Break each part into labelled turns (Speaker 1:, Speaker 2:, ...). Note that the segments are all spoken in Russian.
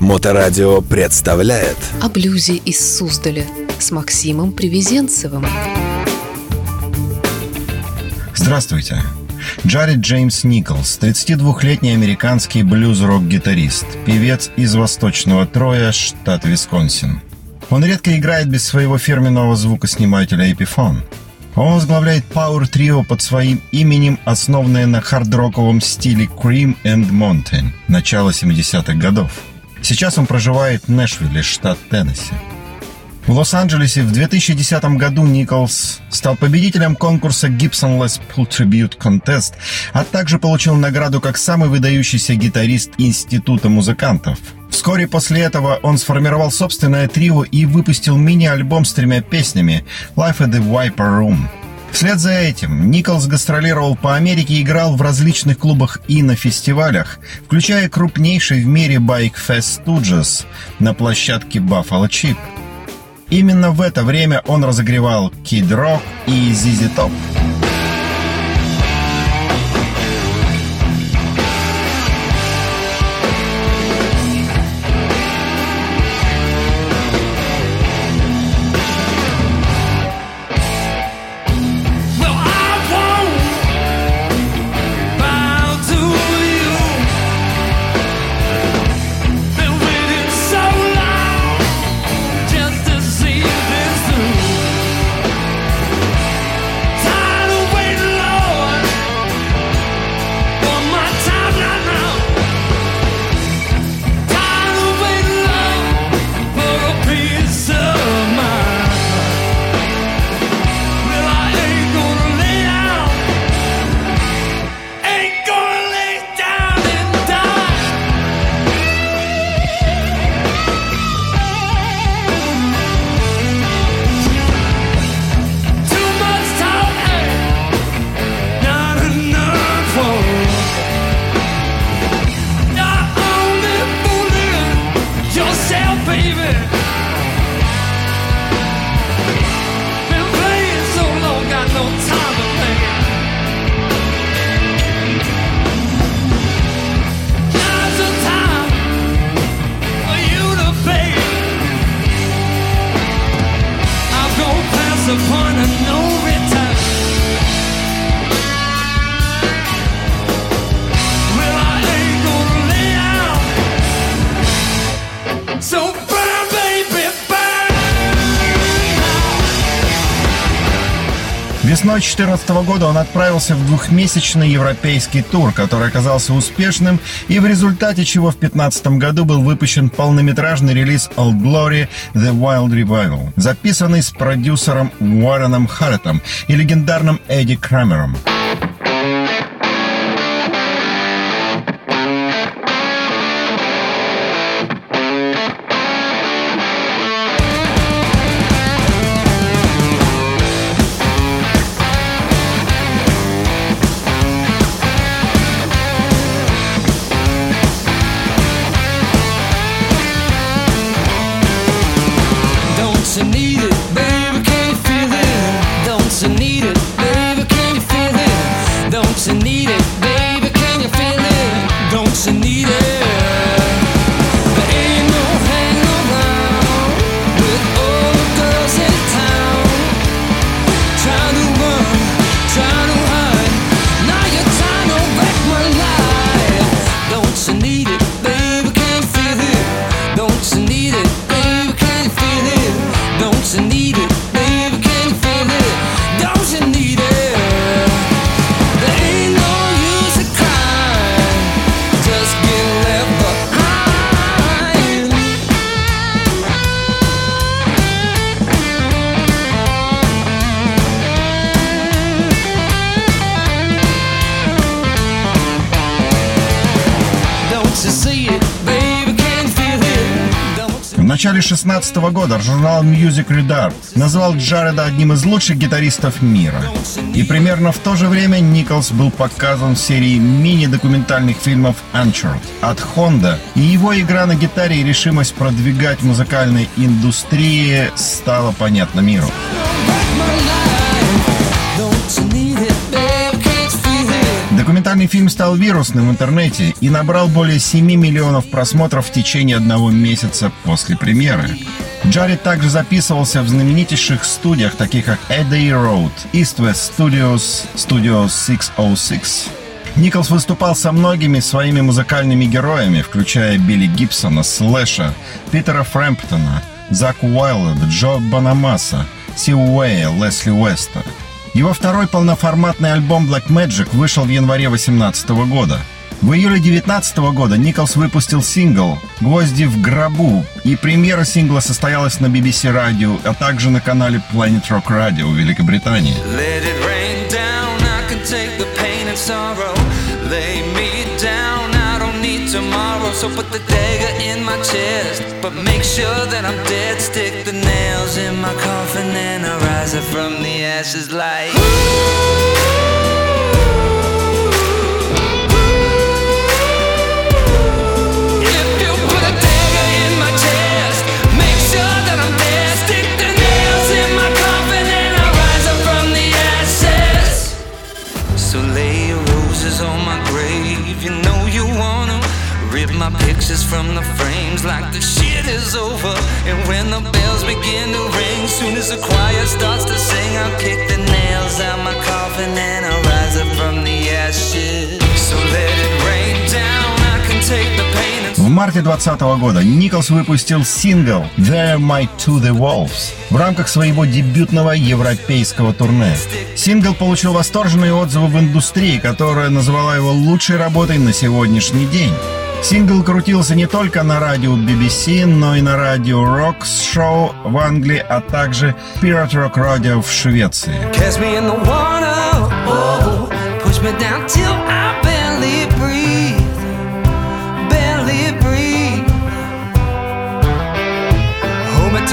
Speaker 1: Моторадио представляет
Speaker 2: О блюзе из Суздаля с Максимом Привезенцевым.
Speaker 3: Здравствуйте. Джаред Джеймс Николс, 32-летний американский блюз-рок-гитарист, певец из Восточного Троя, штат Висконсин. Он редко играет без своего фирменного звукоснимателя Epiphone. Он возглавляет Power Trio под своим именем, основанное на хард-роковом стиле Cream and Mountain начала 70-х годов. Сейчас он проживает в Нэшвилле, штат Теннесси. В Лос-Анджелесе в 2010 году Николс стал победителем конкурса Gibson Les Paul Tribute Contest, а также получил награду как самый выдающийся гитарист Института музыкантов. Вскоре после этого он сформировал собственное трио и выпустил мини-альбом с тремя песнями «Life at the Viper Room». Вслед за этим Николс гастролировал по Америке и играл в различных клубах и на фестивалях, включая крупнейший в мире Bike Fest Stooges на площадке Buffalo Chip. Именно в это время он разогревал Kid Rock и ZZ Top. Весной 2014 года он отправился в двухмесячный европейский тур, который оказался успешным и в результате чего в 2015 году был выпущен полнометражный релиз Old Glory The Wild Revival, записанный с продюсером Уорреном Харреттом и легендарным Эдди Крамером. Начале 2016 года журнал Music Redart назвал Джареда одним из лучших гитаристов мира. И примерно в то же время Николс был показан в серии мини-документальных фильмов Uncharted от Honda, и его игра на гитаре и решимость продвигать музыкальной индустрии стала понятна миру. Документальный фильм стал вирусным в интернете и набрал более 7 миллионов просмотров в течение одного месяца после премьеры. Джаред также записывался в знаменитейших студиях, таких как Eddie Road, East West Studios, Studio 606. Николс выступал со многими своими музыкальными героями, включая Билли Гибсона, Слэша, Питера Фрэмптона, Заку Уайлда, Джо Банамаса, Си Уэя, Лесли Уэста. Его второй полноформатный альбом Black Magic вышел в январе 2018 года. В июле 2019 года Николс выпустил сингл «Гвозди в гробу», и премьера сингла состоялась на BBC Radio, а также на канале Planet Rock Radio в Великобритании.
Speaker 4: Let it rain down, I can take the pain and sorrow. So put the dagger in my chest, but make sure that I'm dead. Stick the nails in my coffin and I rise up from the ashes like. If
Speaker 3: марте 2020 года Николс выпустил сингл «There My To The Wolves» в рамках своего дебютного европейского турне. Сингл получил восторженные отзывы в индустрии, которая назвала его лучшей работой на сегодняшний день. Сингл крутился не только на радио BBC, но и на радио Rocks Show в Англии, а также Pirate Rock Radio в Швеции.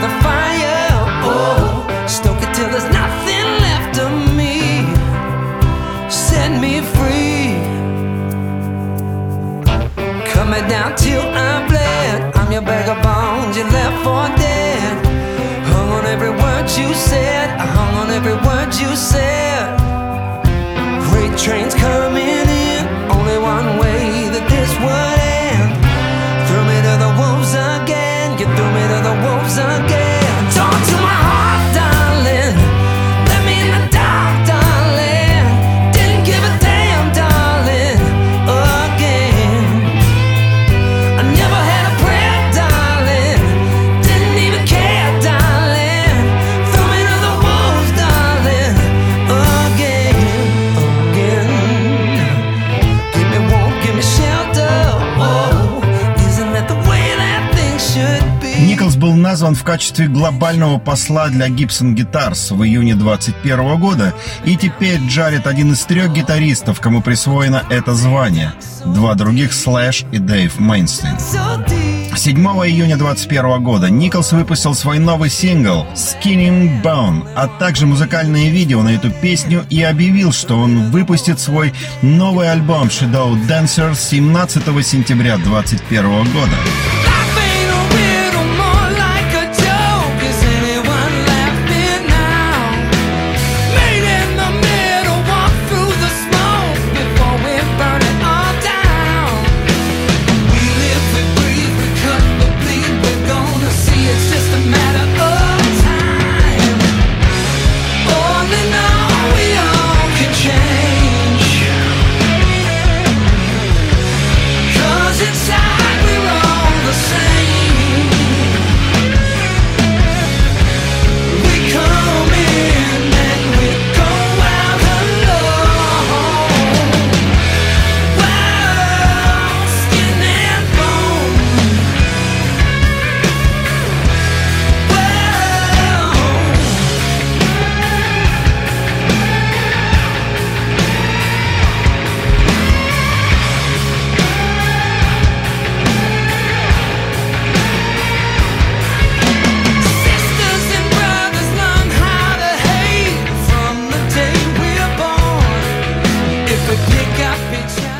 Speaker 4: The fire, oh, stoke it till there's nothing left of me. Set me free. Me down till I'm bled. I'm your bag of bones, you left for dead. Hung on every word you said. I hung on every word you said. Freight trains coming
Speaker 3: качестве глобального посла для Gibson Guitars в июне 2021 года, и теперь Джаред один из трех гитаристов, кому присвоено это звание. Два других Слэш и Дэйв Мастейн.
Speaker 4: So deep.
Speaker 3: 7 июня 2021 года Николс выпустил свой новый сингл «Skin 'n Bone», а также музыкальное видео на эту песню и объявил, что он выпустит свой новый альбом «Shadow Dancer» 17 сентября 2021 года.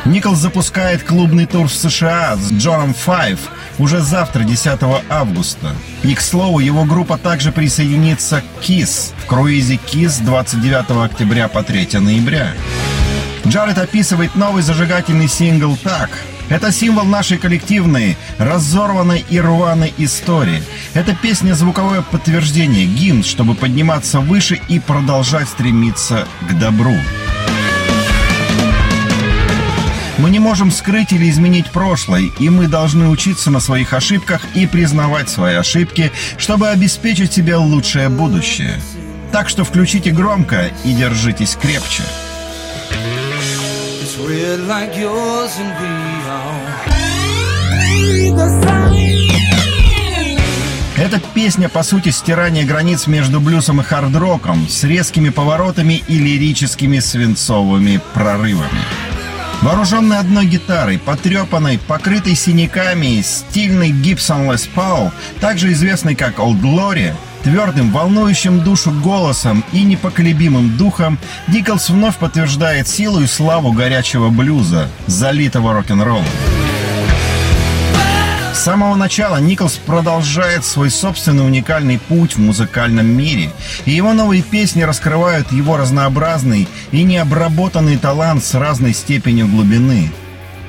Speaker 3: Николс запускает клубный тур в США с Джоном Файв уже завтра, 10 августа. И, к слову, его группа также присоединится к KISS в круизе KISS 29 октября по 3 ноября. Джаред описывает новый зажигательный сингл так. Это символ нашей коллективной, разорванной и рваной истории. Это песня звуковое подтверждение, гимн, чтобы подниматься выше и продолжать стремиться к добру. Мы не можем скрыть или изменить прошлое, и мы должны учиться на своих ошибках и признавать свои ошибки, чтобы обеспечить себе лучшее будущее. Так что включите громко и держитесь крепче. Эта песня, по сути, стирание границ между блюзом и хард-роком с резкими поворотами и лирическими свинцовыми прорывами. Вооруженный одной гитарой, потрепанной, покрытой синяками, стильный Gibson Les Paul, также известный как Old Glory, твердым, волнующим душу голосом и непоколебимым духом, Диклс вновь подтверждает силу и славу горячего блюза, залитого рок-н-роллом. С самого начала Николс продолжает свой собственный уникальный путь в музыкальном мире, и его новые песни раскрывают его разнообразный и необработанный талант с разной степенью глубины.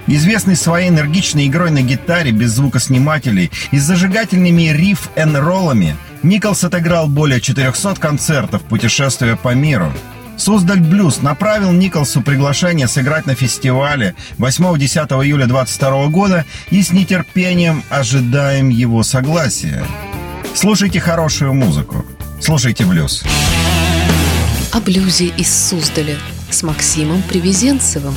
Speaker 3: Известный своей энергичной игрой на гитаре без звукоснимателей и с зажигательными риф-эн-роллами, Николс отыграл более 400 концертов, путешествуя по миру – Суздаль Блюз направил Николсу приглашение сыграть на фестивале 8-10 июля 2022 года и с нетерпением ожидаем его согласия. Слушайте хорошую музыку. Слушайте блюз.
Speaker 4: О блюзе из Суздаля с Максимом Привезенцевым.